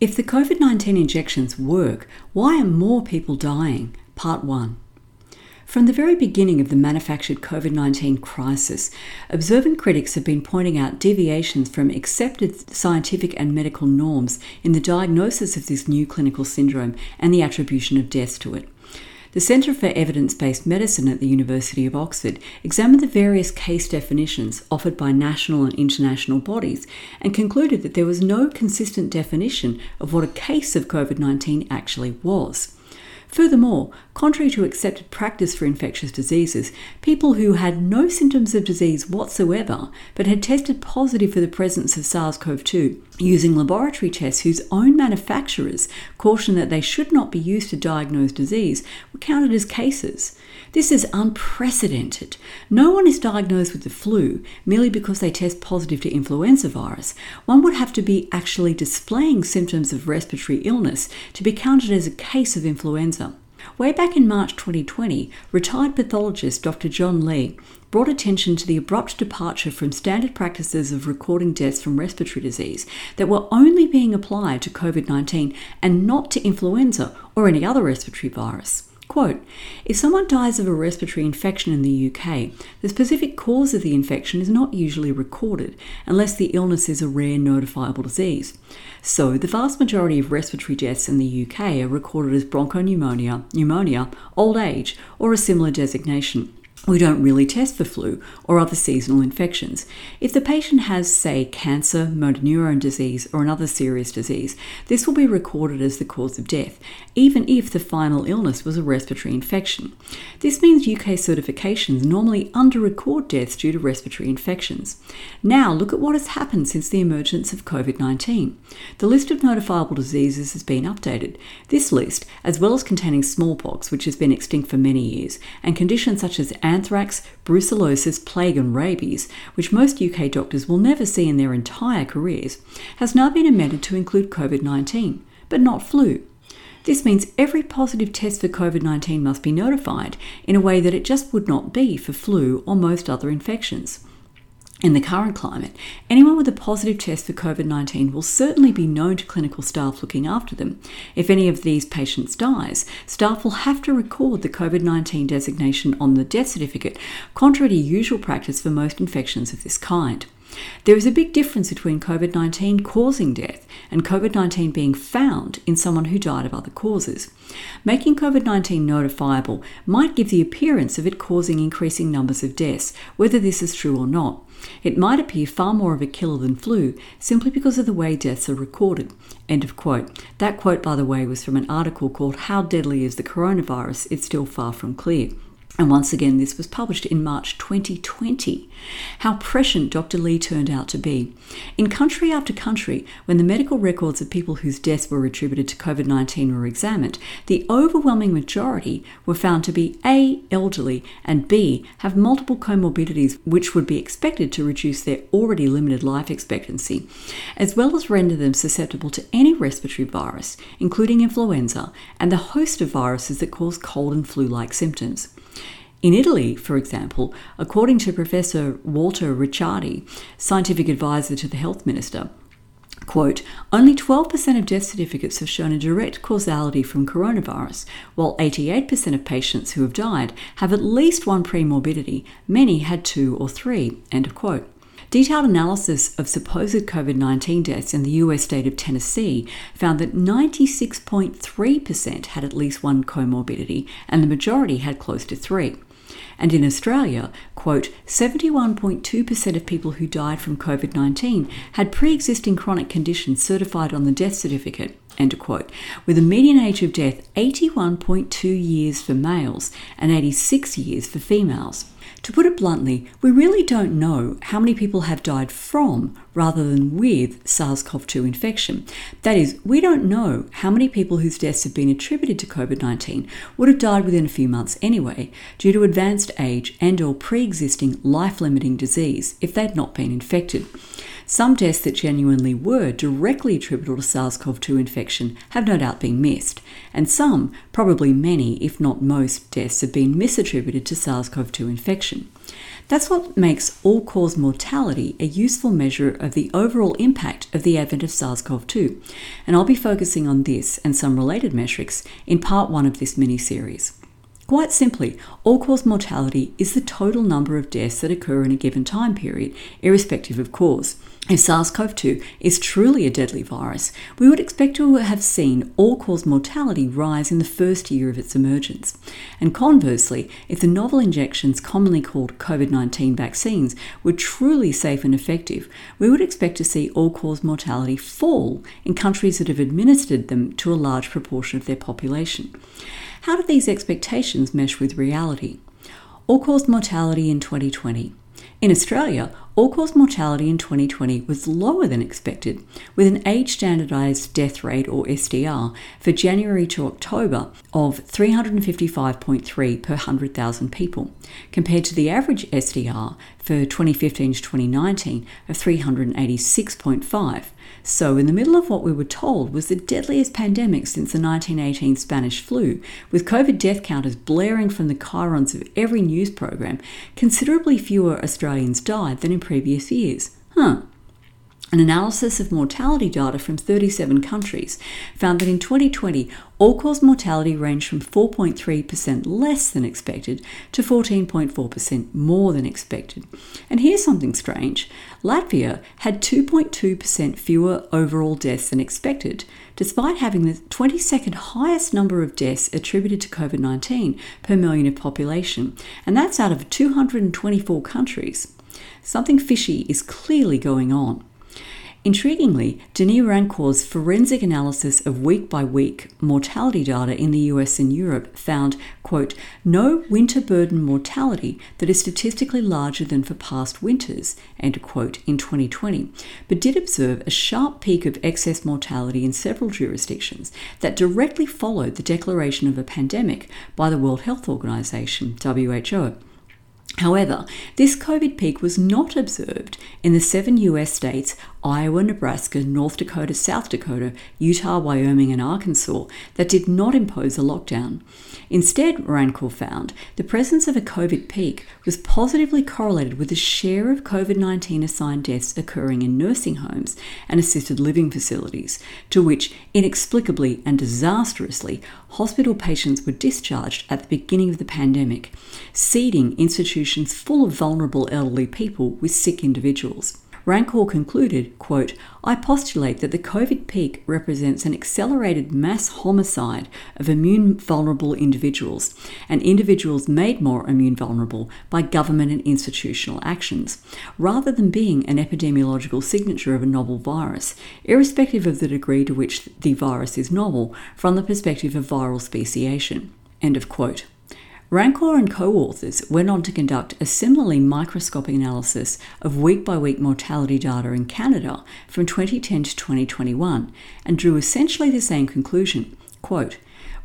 If the COVID 19 injections work, why are more people dying? Part 1. From the very beginning of the manufactured COVID 19 crisis, observant critics have been pointing out deviations from accepted scientific and medical norms in the diagnosis of this new clinical syndrome and the attribution of deaths to it. The Centre for Evidence Based Medicine at the University of Oxford examined the various case definitions offered by national and international bodies and concluded that there was no consistent definition of what a case of COVID 19 actually was. Furthermore, contrary to accepted practice for infectious diseases, people who had no symptoms of disease whatsoever but had tested positive for the presence of SARS CoV 2 using laboratory tests whose own manufacturers cautioned that they should not be used to diagnose disease were counted as cases. This is unprecedented. No one is diagnosed with the flu merely because they test positive to influenza virus. One would have to be actually displaying symptoms of respiratory illness to be counted as a case of influenza. Way back in March 2020, retired pathologist Dr. John Lee brought attention to the abrupt departure from standard practices of recording deaths from respiratory disease that were only being applied to COVID 19 and not to influenza or any other respiratory virus. Quote If someone dies of a respiratory infection in the UK, the specific cause of the infection is not usually recorded unless the illness is a rare notifiable disease. So, the vast majority of respiratory deaths in the UK are recorded as bronchopneumonia, pneumonia, old age, or a similar designation we don't really test for flu or other seasonal infections. If the patient has, say, cancer, motor neurone disease, or another serious disease, this will be recorded as the cause of death, even if the final illness was a respiratory infection. This means UK certifications normally underrecord deaths due to respiratory infections. Now, look at what has happened since the emergence of COVID 19. The list of notifiable diseases has been updated. This list, as well as containing smallpox, which has been extinct for many years, and conditions such as anthrax, brucellosis, plague, and rabies, which most UK doctors will never see in their entire careers, has now been amended to include COVID 19, but not flu. This means every positive test for COVID 19 must be notified in a way that it just would not be for flu or most other infections. In the current climate, anyone with a positive test for COVID 19 will certainly be known to clinical staff looking after them. If any of these patients dies, staff will have to record the COVID 19 designation on the death certificate, contrary to usual practice for most infections of this kind. There is a big difference between COVID 19 causing death and COVID 19 being found in someone who died of other causes. Making COVID 19 notifiable might give the appearance of it causing increasing numbers of deaths, whether this is true or not. It might appear far more of a killer than flu simply because of the way deaths are recorded. End of quote. That quote, by the way, was from an article called How Deadly is the Coronavirus? It's Still Far From Clear. And once again, this was published in March 2020. How prescient Dr. Lee turned out to be. In country after country, when the medical records of people whose deaths were attributed to COVID 19 were examined, the overwhelming majority were found to be A, elderly, and B, have multiple comorbidities which would be expected to reduce their already limited life expectancy, as well as render them susceptible to any respiratory virus, including influenza and the host of viruses that cause cold and flu like symptoms. In Italy, for example, according to Professor Walter Ricciardi, scientific advisor to the health minister, quote, only 12% of death certificates have shown a direct causality from coronavirus, while 88% of patients who have died have at least one premorbidity, many had two or three, end of quote. Detailed analysis of supposed COVID 19 deaths in the US state of Tennessee found that 96.3% had at least one comorbidity, and the majority had close to three. And in Australia, quote, 71.2% of people who died from COVID 19 had pre existing chronic conditions certified on the death certificate, end quote, with a median age of death 81.2 years for males and 86 years for females. To put it bluntly, we really don't know how many people have died from rather than with SARS CoV 2 infection. That is, we don't know how many people whose deaths have been attributed to COVID 19 would have died within a few months anyway, due to advanced age and or pre-existing life-limiting disease if they'd not been infected. Some deaths that genuinely were directly attributable to SARS CoV 2 infection have no doubt been missed, and some, probably many, if not most, deaths have been misattributed to SARS CoV 2 infection. That's what makes all cause mortality a useful measure of the overall impact of the advent of SARS CoV 2, and I'll be focusing on this and some related metrics in part one of this mini series. Quite simply, all cause mortality is the total number of deaths that occur in a given time period, irrespective of cause. If SARS CoV 2 is truly a deadly virus, we would expect to have seen all cause mortality rise in the first year of its emergence. And conversely, if the novel injections commonly called COVID 19 vaccines were truly safe and effective, we would expect to see all cause mortality fall in countries that have administered them to a large proportion of their population. How do these expectations mesh with reality? All cause mortality in 2020. In Australia, all cause mortality in 2020 was lower than expected, with an age standardised death rate, or SDR, for January to October of 355.3 per 100,000 people, compared to the average SDR for 2015 to 2019 of 386.5. So, in the middle of what we were told was the deadliest pandemic since the 1918 Spanish flu, with COVID death counters blaring from the chyrons of every news program, considerably fewer Australians died than in previous years. Huh. An analysis of mortality data from 37 countries found that in 2020, all cause mortality ranged from 4.3% less than expected to 14.4% more than expected. And here's something strange Latvia had 2.2% fewer overall deaths than expected, despite having the 22nd highest number of deaths attributed to COVID 19 per million of population, and that's out of 224 countries. Something fishy is clearly going on. Intriguingly, Denis Rancourt's forensic analysis of week by week mortality data in the US and Europe found, quote, no winter burden mortality that is statistically larger than for past winters, end quote, in 2020, but did observe a sharp peak of excess mortality in several jurisdictions that directly followed the declaration of a pandemic by the World Health Organization, WHO. However, this COVID peak was not observed in the seven US states Iowa, Nebraska, North Dakota, South Dakota, Utah, Wyoming, and Arkansas that did not impose a lockdown. Instead, Rancourt found the presence of a COVID peak was positively correlated with the share of COVID 19 assigned deaths occurring in nursing homes and assisted living facilities, to which, inexplicably and disastrously, hospital patients were discharged at the beginning of the pandemic, seeding institutions full of vulnerable elderly people with sick individuals. Rancourt concluded, quote, I postulate that the COVID peak represents an accelerated mass homicide of immune vulnerable individuals and individuals made more immune vulnerable by government and institutional actions, rather than being an epidemiological signature of a novel virus, irrespective of the degree to which the virus is novel from the perspective of viral speciation. End of quote. Rancourt and co authors went on to conduct a similarly microscopic analysis of week by week mortality data in Canada from 2010 to 2021 and drew essentially the same conclusion. Quote,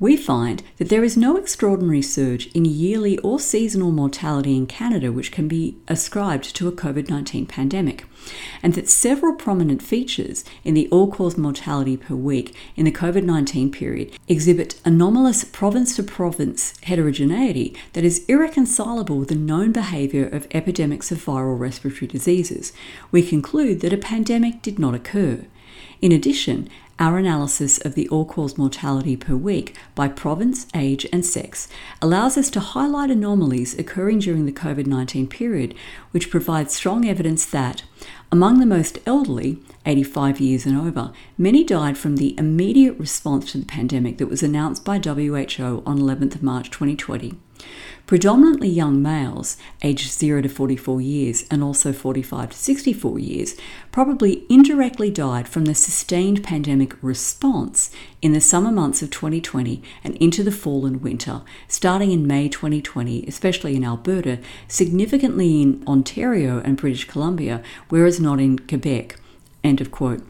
we find that there is no extraordinary surge in yearly or seasonal mortality in Canada which can be ascribed to a COVID 19 pandemic, and that several prominent features in the all cause mortality per week in the COVID 19 period exhibit anomalous province to province heterogeneity that is irreconcilable with the known behaviour of epidemics of viral respiratory diseases. We conclude that a pandemic did not occur. In addition, our analysis of the all cause mortality per week by province, age, and sex allows us to highlight anomalies occurring during the COVID 19 period, which provides strong evidence that, among the most elderly, 85 years and over, many died from the immediate response to the pandemic that was announced by WHO on 11th March 2020. Predominantly young males, aged 0 to 44 years and also 45 to 64 years, probably indirectly died from the sustained pandemic response in the summer months of 2020 and into the fall and winter, starting in May 2020, especially in Alberta, significantly in Ontario and British Columbia, whereas not in Quebec. End of quote.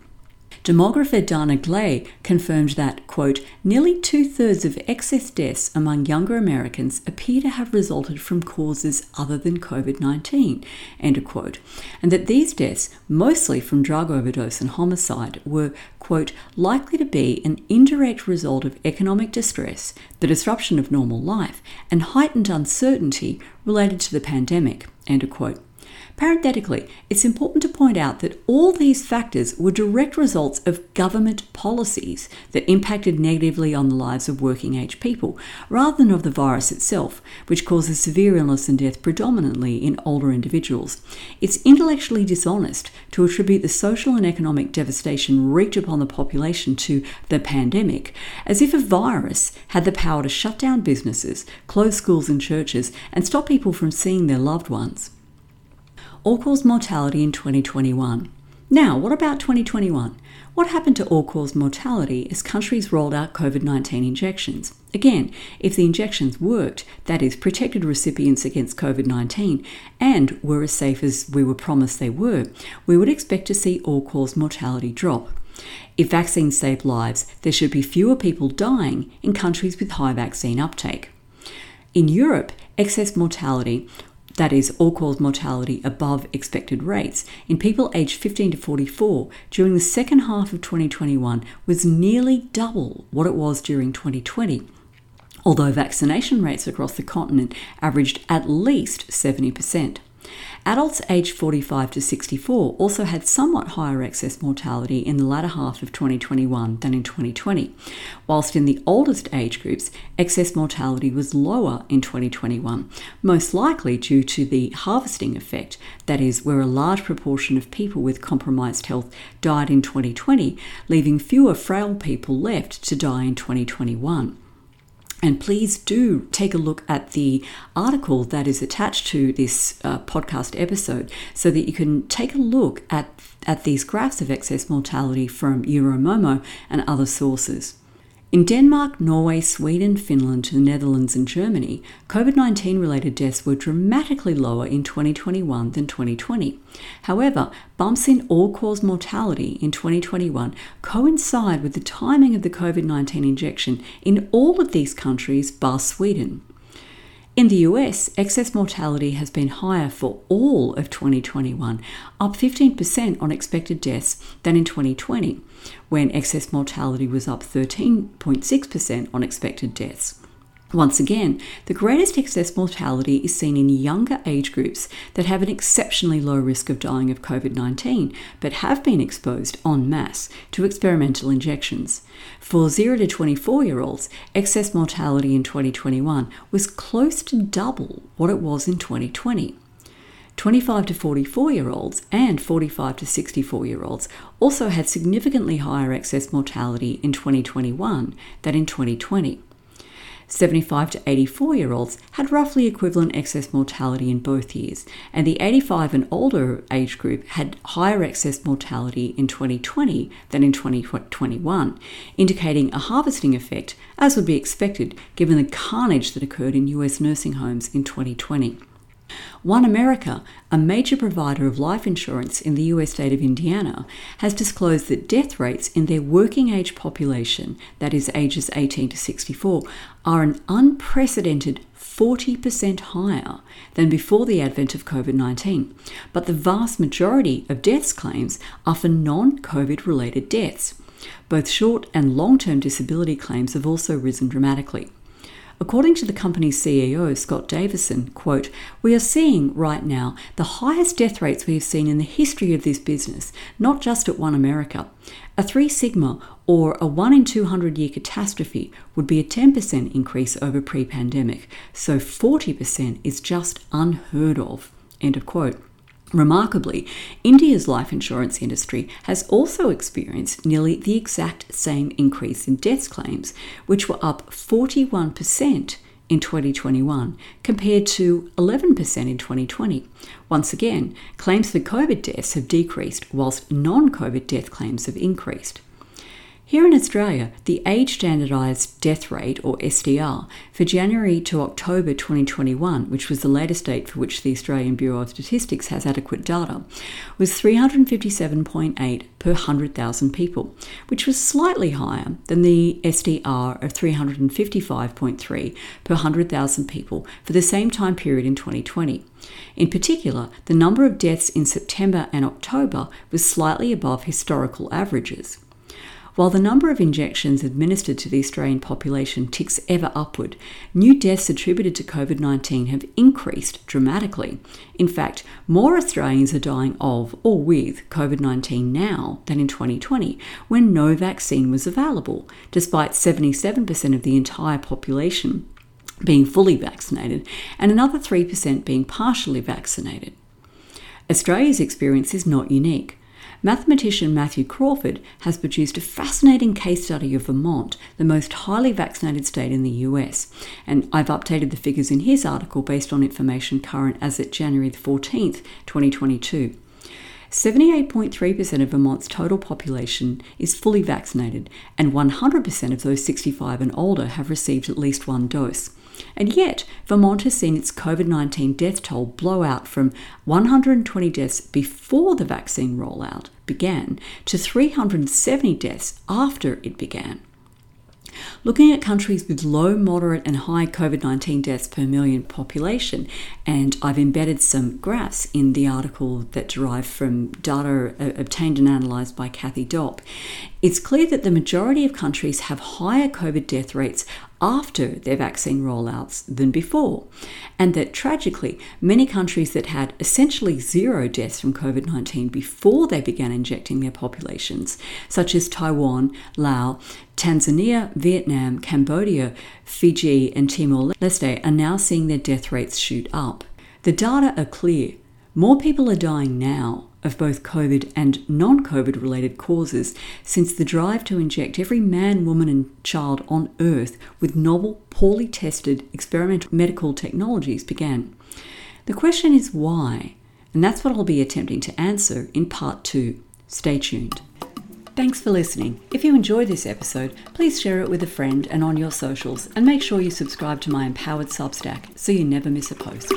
Demographer Dana Glei confirmed that, quote, nearly two thirds of excess deaths among younger Americans appear to have resulted from causes other than COVID 19, end quote, and that these deaths, mostly from drug overdose and homicide, were, quote, likely to be an indirect result of economic distress, the disruption of normal life, and heightened uncertainty related to the pandemic, end quote. Parenthetically, it's important to point out that all these factors were direct results of government policies that impacted negatively on the lives of working age people, rather than of the virus itself, which causes severe illness and death predominantly in older individuals. It's intellectually dishonest to attribute the social and economic devastation wreaked upon the population to the pandemic, as if a virus had the power to shut down businesses, close schools and churches, and stop people from seeing their loved ones all cause mortality in 2021. Now, what about 2021? What happened to all cause mortality as countries rolled out COVID 19 injections? Again, if the injections worked, that is, protected recipients against COVID 19, and were as safe as we were promised they were, we would expect to see all cause mortality drop. If vaccines save lives, there should be fewer people dying in countries with high vaccine uptake. In Europe, excess mortality that is, all cause mortality above expected rates, in people aged 15 to 44 during the second half of 2021 was nearly double what it was during 2020, although vaccination rates across the continent averaged at least 70%. Adults aged 45 to 64 also had somewhat higher excess mortality in the latter half of 2021 than in 2020, whilst in the oldest age groups, excess mortality was lower in 2021, most likely due to the harvesting effect, that is, where a large proportion of people with compromised health died in 2020, leaving fewer frail people left to die in 2021. And please do take a look at the article that is attached to this uh, podcast episode so that you can take a look at, at these graphs of excess mortality from Euromomo and other sources. In Denmark, Norway, Sweden, Finland, the Netherlands, and Germany, COVID 19 related deaths were dramatically lower in 2021 than 2020. However, bumps in all cause mortality in 2021 coincide with the timing of the COVID 19 injection in all of these countries, bar Sweden. In the US, excess mortality has been higher for all of 2021, up 15% on expected deaths than in 2020, when excess mortality was up 13.6% on expected deaths. Once again, the greatest excess mortality is seen in younger age groups that have an exceptionally low risk of dying of COVID 19, but have been exposed en masse to experimental injections. For 0 to 24 year olds, excess mortality in 2021 was close to double what it was in 2020. 25 to 44 year olds and 45 to 64 year olds also had significantly higher excess mortality in 2021 than in 2020. 75 to 84 year olds had roughly equivalent excess mortality in both years, and the 85 and older age group had higher excess mortality in 2020 than in 2021, indicating a harvesting effect, as would be expected given the carnage that occurred in US nursing homes in 2020. One America, a major provider of life insurance in the US state of Indiana, has disclosed that death rates in their working age population, that is ages 18 to 64, are an unprecedented 40% higher than before the advent of COVID 19. But the vast majority of deaths claims are for non COVID related deaths. Both short and long term disability claims have also risen dramatically. According to the company's CEO, Scott Davison, quote, we are seeing right now the highest death rates we have seen in the history of this business, not just at One America. A 3 sigma or a 1 in 200 year catastrophe would be a 10% increase over pre pandemic, so 40% is just unheard of. End of quote. Remarkably, India's life insurance industry has also experienced nearly the exact same increase in death claims, which were up 41% in 2021 compared to 11% in 2020. Once again, claims for COVID deaths have decreased whilst non COVID death claims have increased. Here in Australia, the age standardised death rate, or SDR, for January to October 2021, which was the latest date for which the Australian Bureau of Statistics has adequate data, was 357.8 per 100,000 people, which was slightly higher than the SDR of 355.3 per 100,000 people for the same time period in 2020. In particular, the number of deaths in September and October was slightly above historical averages. While the number of injections administered to the Australian population ticks ever upward, new deaths attributed to COVID 19 have increased dramatically. In fact, more Australians are dying of or with COVID 19 now than in 2020, when no vaccine was available, despite 77% of the entire population being fully vaccinated and another 3% being partially vaccinated. Australia's experience is not unique. Mathematician Matthew Crawford has produced a fascinating case study of Vermont, the most highly vaccinated state in the US, and I've updated the figures in his article based on information current as at January 14th, 2022. 78.3% of Vermont's total population is fully vaccinated, and 100% of those 65 and older have received at least one dose. And yet, Vermont has seen its COVID 19 death toll blow out from 120 deaths before the vaccine rollout began to 370 deaths after it began. Looking at countries with low, moderate, and high COVID 19 deaths per million population, and I've embedded some graphs in the article that derive from data uh, obtained and analysed by Kathy Dopp, it's clear that the majority of countries have higher COVID death rates after their vaccine rollouts than before, and that tragically, many countries that had essentially zero deaths from COVID 19 before they began injecting their populations, such as Taiwan, Laos, Tanzania, Vietnam, Cambodia, Fiji, and Timor Leste, are now seeing their death rates shoot up. The data are clear. More people are dying now of both COVID and non COVID related causes since the drive to inject every man, woman, and child on Earth with novel, poorly tested experimental medical technologies began. The question is why, and that's what I'll be attempting to answer in part two. Stay tuned. Thanks for listening. If you enjoyed this episode, please share it with a friend and on your socials, and make sure you subscribe to my empowered Substack so you never miss a post.